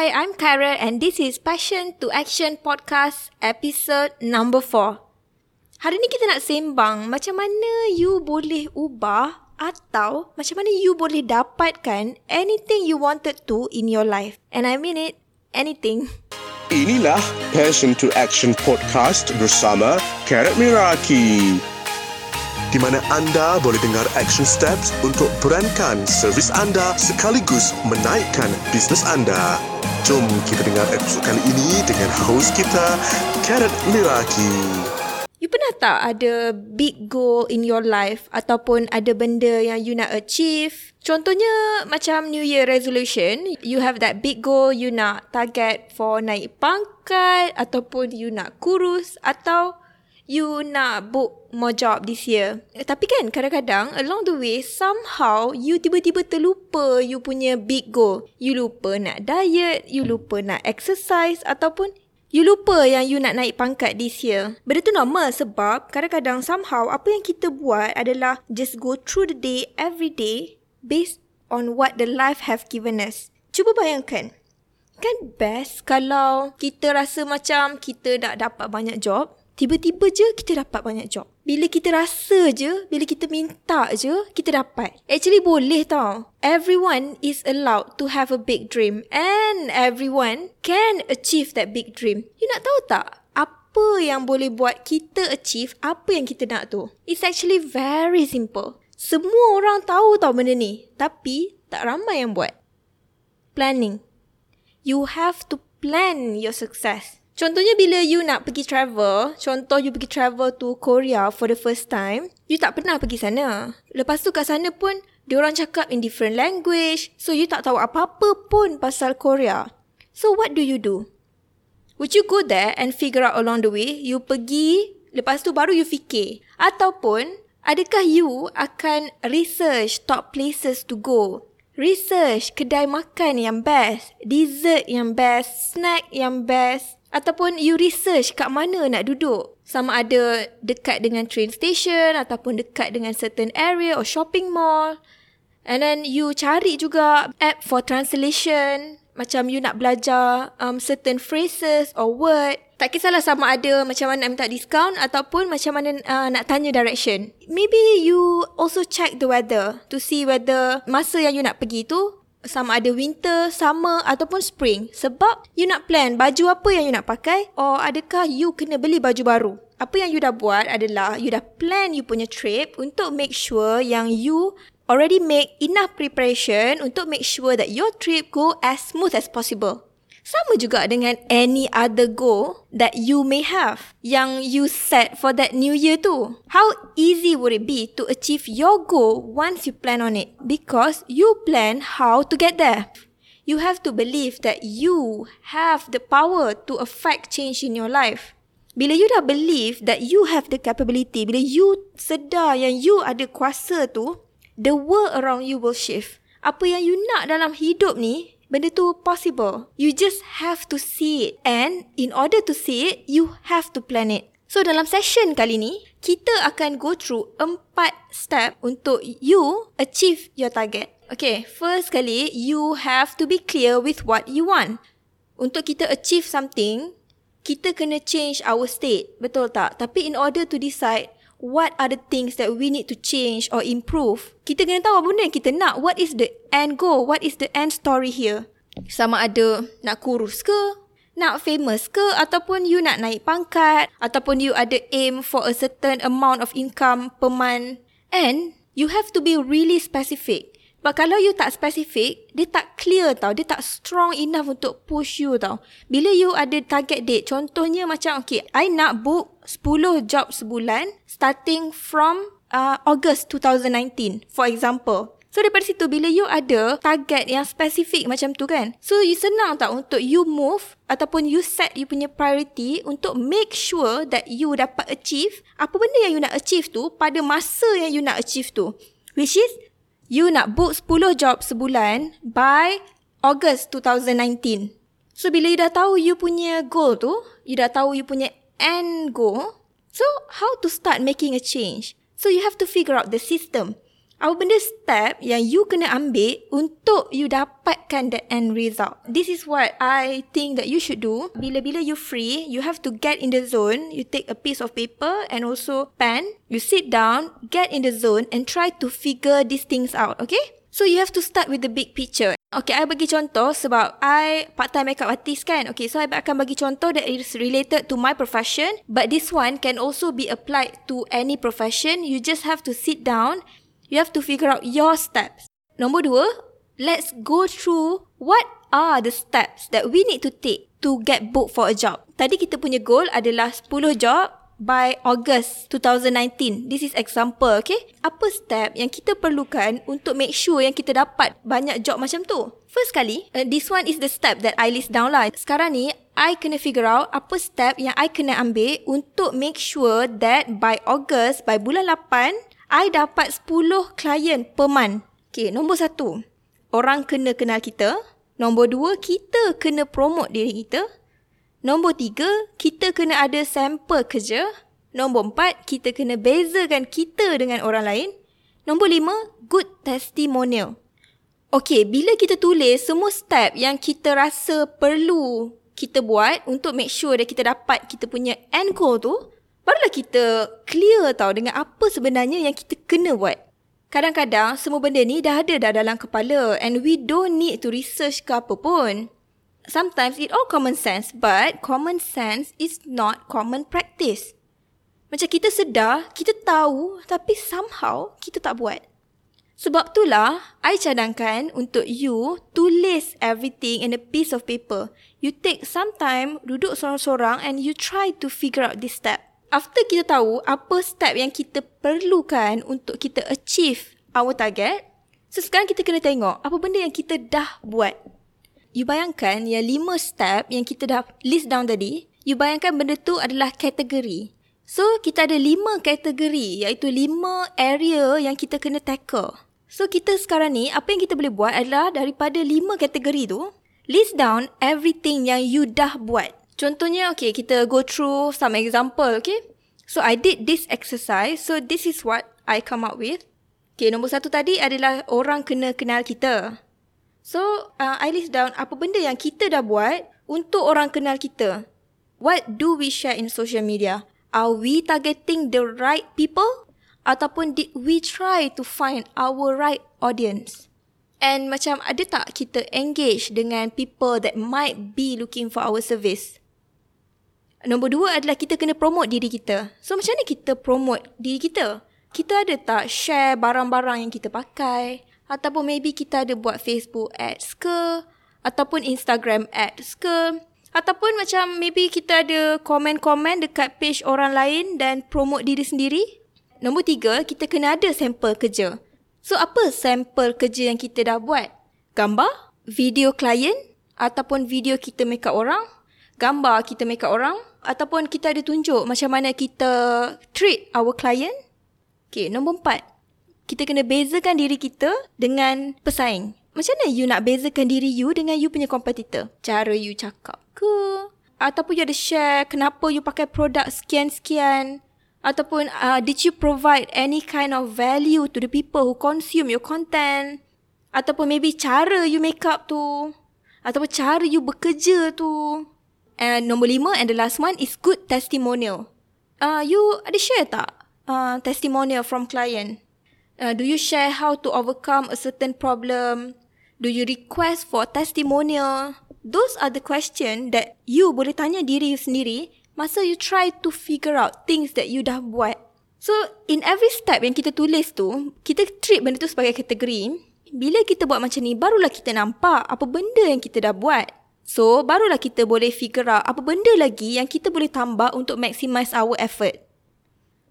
Hi, I'm Kara and this is Passion to Action Podcast episode number 4. Hari ni kita nak sembang macam mana you boleh ubah atau macam mana you boleh dapatkan anything you wanted to in your life. And I mean it, anything. Inilah Passion to Action Podcast bersama Karat Miraki di mana anda boleh dengar action steps untuk berankan servis anda sekaligus menaikkan bisnes anda. Jom kita dengar episod kali ini dengan host kita, Karat Miraki. You pernah tak ada big goal in your life ataupun ada benda yang you nak achieve? Contohnya macam New Year resolution, you have that big goal you nak target for naik pangkat ataupun you nak kurus atau you nak book more job this year. Eh, tapi kan kadang-kadang along the way somehow you tiba-tiba terlupa you punya big goal. You lupa nak diet, you lupa nak exercise ataupun you lupa yang you nak naik pangkat this year. Benda tu normal sebab kadang-kadang somehow apa yang kita buat adalah just go through the day every day based on what the life have given us. Cuba bayangkan. Kan best kalau kita rasa macam kita dah dapat banyak job Tiba-tiba je kita dapat banyak job. Bila kita rasa je, bila kita minta je, kita dapat. Actually boleh tau. Everyone is allowed to have a big dream. And everyone can achieve that big dream. You nak tahu tak? Apa yang boleh buat kita achieve apa yang kita nak tu? It's actually very simple. Semua orang tahu tau benda ni. Tapi tak ramai yang buat. Planning. You have to plan your success. Contohnya bila you nak pergi travel, contoh you pergi travel to Korea for the first time, you tak pernah pergi sana. Lepas tu kat sana pun, dia orang cakap in different language, so you tak tahu apa-apa pun pasal Korea. So what do you do? Would you go there and figure out along the way, you pergi, lepas tu baru you fikir? Ataupun, adakah you akan research top places to go? Research kedai makan yang best, dessert yang best, snack yang best, Ataupun you research kat mana nak duduk. Sama ada dekat dengan train station ataupun dekat dengan certain area or shopping mall. And then you cari juga app for translation. Macam you nak belajar um, certain phrases or word. Tak kisahlah sama ada macam mana nak minta discount ataupun macam mana uh, nak tanya direction. Maybe you also check the weather to see whether masa yang you nak pergi tu sama ada winter, summer ataupun spring. Sebab you nak plan baju apa yang you nak pakai or adakah you kena beli baju baru. Apa yang you dah buat adalah you dah plan you punya trip untuk make sure yang you already make enough preparation untuk make sure that your trip go as smooth as possible. Sama juga dengan any other goal that you may have yang you set for that new year tu. How easy would it be to achieve your goal once you plan on it? Because you plan how to get there. You have to believe that you have the power to affect change in your life. Bila you dah believe that you have the capability, bila you sedar yang you ada kuasa tu, the world around you will shift. Apa yang you nak dalam hidup ni, benda tu possible. You just have to see it. And in order to see it, you have to plan it. So dalam session kali ni, kita akan go through empat step untuk you achieve your target. Okay, first kali, you have to be clear with what you want. Untuk kita achieve something, kita kena change our state. Betul tak? Tapi in order to decide, what are the things that we need to change or improve. Kita kena tahu apa benda yang kita nak. What is the end goal? What is the end story here? Sama ada nak kurus ke? Nak famous ke? Ataupun you nak naik pangkat? Ataupun you ada aim for a certain amount of income per month? And you have to be really specific. But kalau you tak specific, dia tak clear tau. Dia tak strong enough untuk push you tau. Bila you ada target date, contohnya macam, okay, I nak book 10 job sebulan starting from uh, August 2019, for example. So daripada situ, bila you ada target yang spesifik macam tu kan, so you senang tak untuk you move ataupun you set you punya priority untuk make sure that you dapat achieve apa benda yang you nak achieve tu pada masa yang you nak achieve tu. Which is you nak book 10 job sebulan by August 2019. So bila you dah tahu you punya goal tu, you dah tahu you punya end goal, so how to start making a change? So you have to figure out the system. Apa benda step yang you kena ambil untuk you dapatkan the end result. This is what I think that you should do. Bila-bila you free, you have to get in the zone. You take a piece of paper and also pen. You sit down, get in the zone and try to figure these things out, okay? So you have to start with the big picture. Okay, I bagi contoh sebab I part-time makeup artist kan. Okay, so I akan bagi contoh that is related to my profession. But this one can also be applied to any profession. You just have to sit down you have to figure out your steps. Nombor dua, let's go through what are the steps that we need to take to get booked for a job. Tadi kita punya goal adalah 10 job by August 2019. This is example, okay? Apa step yang kita perlukan untuk make sure yang kita dapat banyak job macam tu? First kali, uh, this one is the step that I list down lah. Sekarang ni, I kena figure out apa step yang I kena ambil untuk make sure that by August, by bulan 8, I dapat 10 klien per month. Okay, nombor satu. Orang kena kenal kita. Nombor dua, kita kena promote diri kita. Nombor tiga, kita kena ada sampel kerja. Nombor empat, kita kena bezakan kita dengan orang lain. Nombor lima, good testimonial. Okay, bila kita tulis semua step yang kita rasa perlu kita buat untuk make sure that kita dapat kita punya end goal tu, barulah kita clear tau dengan apa sebenarnya yang kita kena buat. Kadang-kadang semua benda ni dah ada dah dalam kepala and we don't need to research ke apa pun. Sometimes it all common sense but common sense is not common practice. Macam kita sedar, kita tahu tapi somehow kita tak buat. Sebab itulah, I cadangkan untuk you tulis everything in a piece of paper. You take some time, duduk sorang-sorang and you try to figure out this step after kita tahu apa step yang kita perlukan untuk kita achieve our target, so sekarang kita kena tengok apa benda yang kita dah buat. You bayangkan yang lima step yang kita dah list down tadi, you bayangkan benda tu adalah kategori. So, kita ada lima kategori iaitu lima area yang kita kena tackle. So, kita sekarang ni, apa yang kita boleh buat adalah daripada lima kategori tu, list down everything yang you dah buat. Contohnya, okay, kita go through some example, okay? So, I did this exercise. So, this is what I come up with. Okay, nombor satu tadi adalah orang kena kenal kita. So, uh, I list down apa benda yang kita dah buat untuk orang kenal kita. What do we share in social media? Are we targeting the right people? Ataupun did we try to find our right audience? And macam ada tak kita engage dengan people that might be looking for our service? Nombor dua adalah kita kena promote diri kita. So macam mana kita promote diri kita? Kita ada tak share barang-barang yang kita pakai? Ataupun maybe kita ada buat Facebook ads ke? Ataupun Instagram ads ke? Ataupun macam maybe kita ada komen-komen dekat page orang lain dan promote diri sendiri? Nombor tiga, kita kena ada sampel kerja. So apa sampel kerja yang kita dah buat? Gambar? Video klien? Ataupun video kita make up orang? Gambar kita make up orang? Ataupun kita ada tunjuk macam mana kita treat our client. Okay, nombor empat. Kita kena bezakan diri kita dengan pesaing. Macam mana you nak bezakan diri you dengan you punya competitor? Cara you cakap ke? Ataupun you ada share kenapa you pakai produk sekian-sekian? Ataupun uh, did you provide any kind of value to the people who consume your content? Ataupun maybe cara you make up tu? Ataupun cara you bekerja tu? And nombor lima and the last one is good testimonial. Uh, you ada share tak uh, testimonial from client? Uh, do you share how to overcome a certain problem? Do you request for testimonial? Those are the question that you boleh tanya diri you sendiri masa you try to figure out things that you dah buat. So, in every step yang kita tulis tu, kita treat benda tu sebagai kategori. Bila kita buat macam ni, barulah kita nampak apa benda yang kita dah buat. So, barulah kita boleh figure out apa benda lagi yang kita boleh tambah untuk maximize our effort.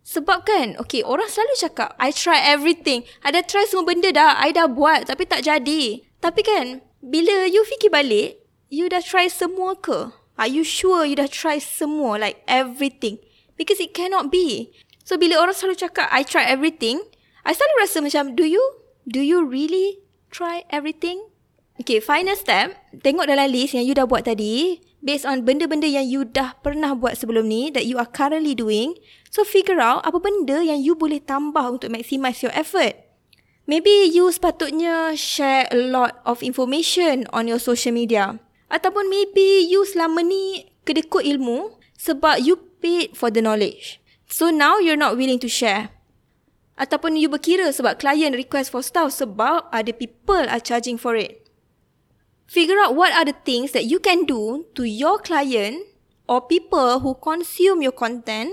Sebab kan, okay, orang selalu cakap, I try everything. I dah try semua benda dah, I dah buat tapi tak jadi. Tapi kan, bila you fikir balik, you dah try semua ke? Are you sure you dah try semua, like everything? Because it cannot be. So, bila orang selalu cakap, I try everything, I selalu rasa macam, do you? Do you really try everything? Okay, final step. Tengok dalam list yang you dah buat tadi. Based on benda-benda yang you dah pernah buat sebelum ni that you are currently doing. So, figure out apa benda yang you boleh tambah untuk maximize your effort. Maybe you sepatutnya share a lot of information on your social media. Ataupun maybe you selama ni kedekut ilmu sebab you paid for the knowledge. So now you're not willing to share. Ataupun you berkira sebab client request for stuff sebab ada people are charging for it. Figure out what are the things that you can do to your client or people who consume your content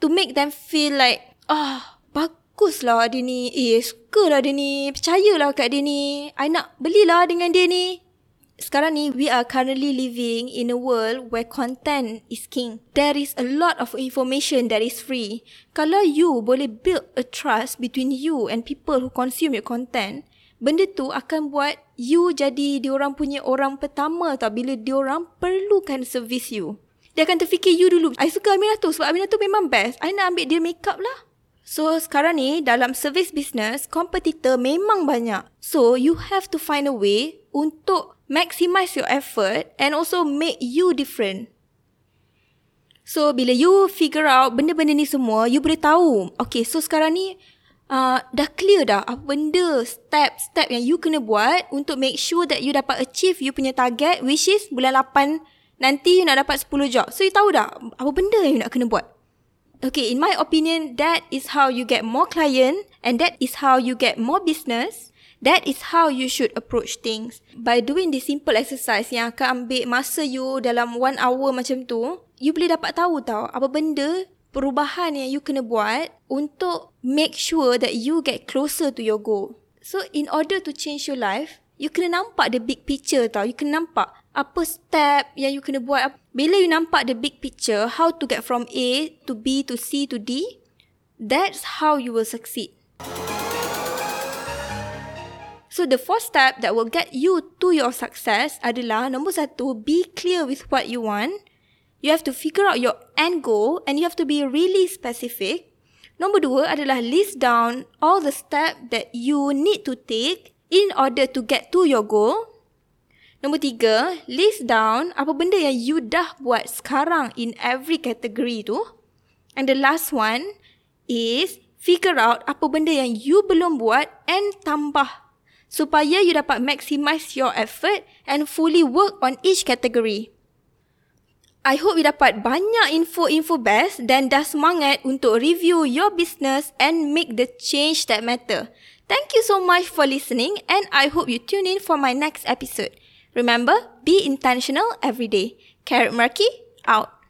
to make them feel like, ah, oh, baguslah dia ni. Eh, suka lah dia ni. Percayalah kat dia ni. I nak belilah dengan dia ni. Sekarang ni, we are currently living in a world where content is king. There is a lot of information that is free. Kalau you boleh build a trust between you and people who consume your content, benda tu akan buat you jadi diorang punya orang pertama tau bila diorang perlukan service you. Dia akan terfikir you dulu. I suka Aminah tu sebab Aminah tu memang best. I nak ambil dia makeup lah. So sekarang ni dalam service business, kompetitor memang banyak. So you have to find a way untuk maximize your effort and also make you different. So bila you figure out benda-benda ni semua, you boleh tahu. Okay, so sekarang ni uh, dah clear dah apa benda, step-step yang you kena buat untuk make sure that you dapat achieve you punya target which is bulan 8 nanti you nak dapat 10 job. So you tahu dah apa benda yang you nak kena buat. Okay, in my opinion, that is how you get more client and that is how you get more business. That is how you should approach things. By doing this simple exercise yang akan ambil masa you dalam one hour macam tu, you boleh dapat tahu tau apa benda perubahan yang you kena buat untuk make sure that you get closer to your goal. So in order to change your life, you kena nampak the big picture tau. You kena nampak apa step yang you kena buat. Bila you nampak the big picture, how to get from A to B to C to D, that's how you will succeed. So the fourth step that will get you to your success adalah nombor satu, be clear with what you want. You have to figure out your end goal and you have to be really specific. Nombor dua adalah list down all the steps that you need to take in order to get to your goal. Nombor tiga, list down apa benda yang you dah buat sekarang in every category tu. And the last one is figure out apa benda yang you belum buat and tambah supaya you dapat maximize your effort and fully work on each category. I hope you dapat banyak info-info best dan dah semangat untuk review your business and make the change that matter. Thank you so much for listening and I hope you tune in for my next episode. Remember, be intentional every day. Carrot Murky, out.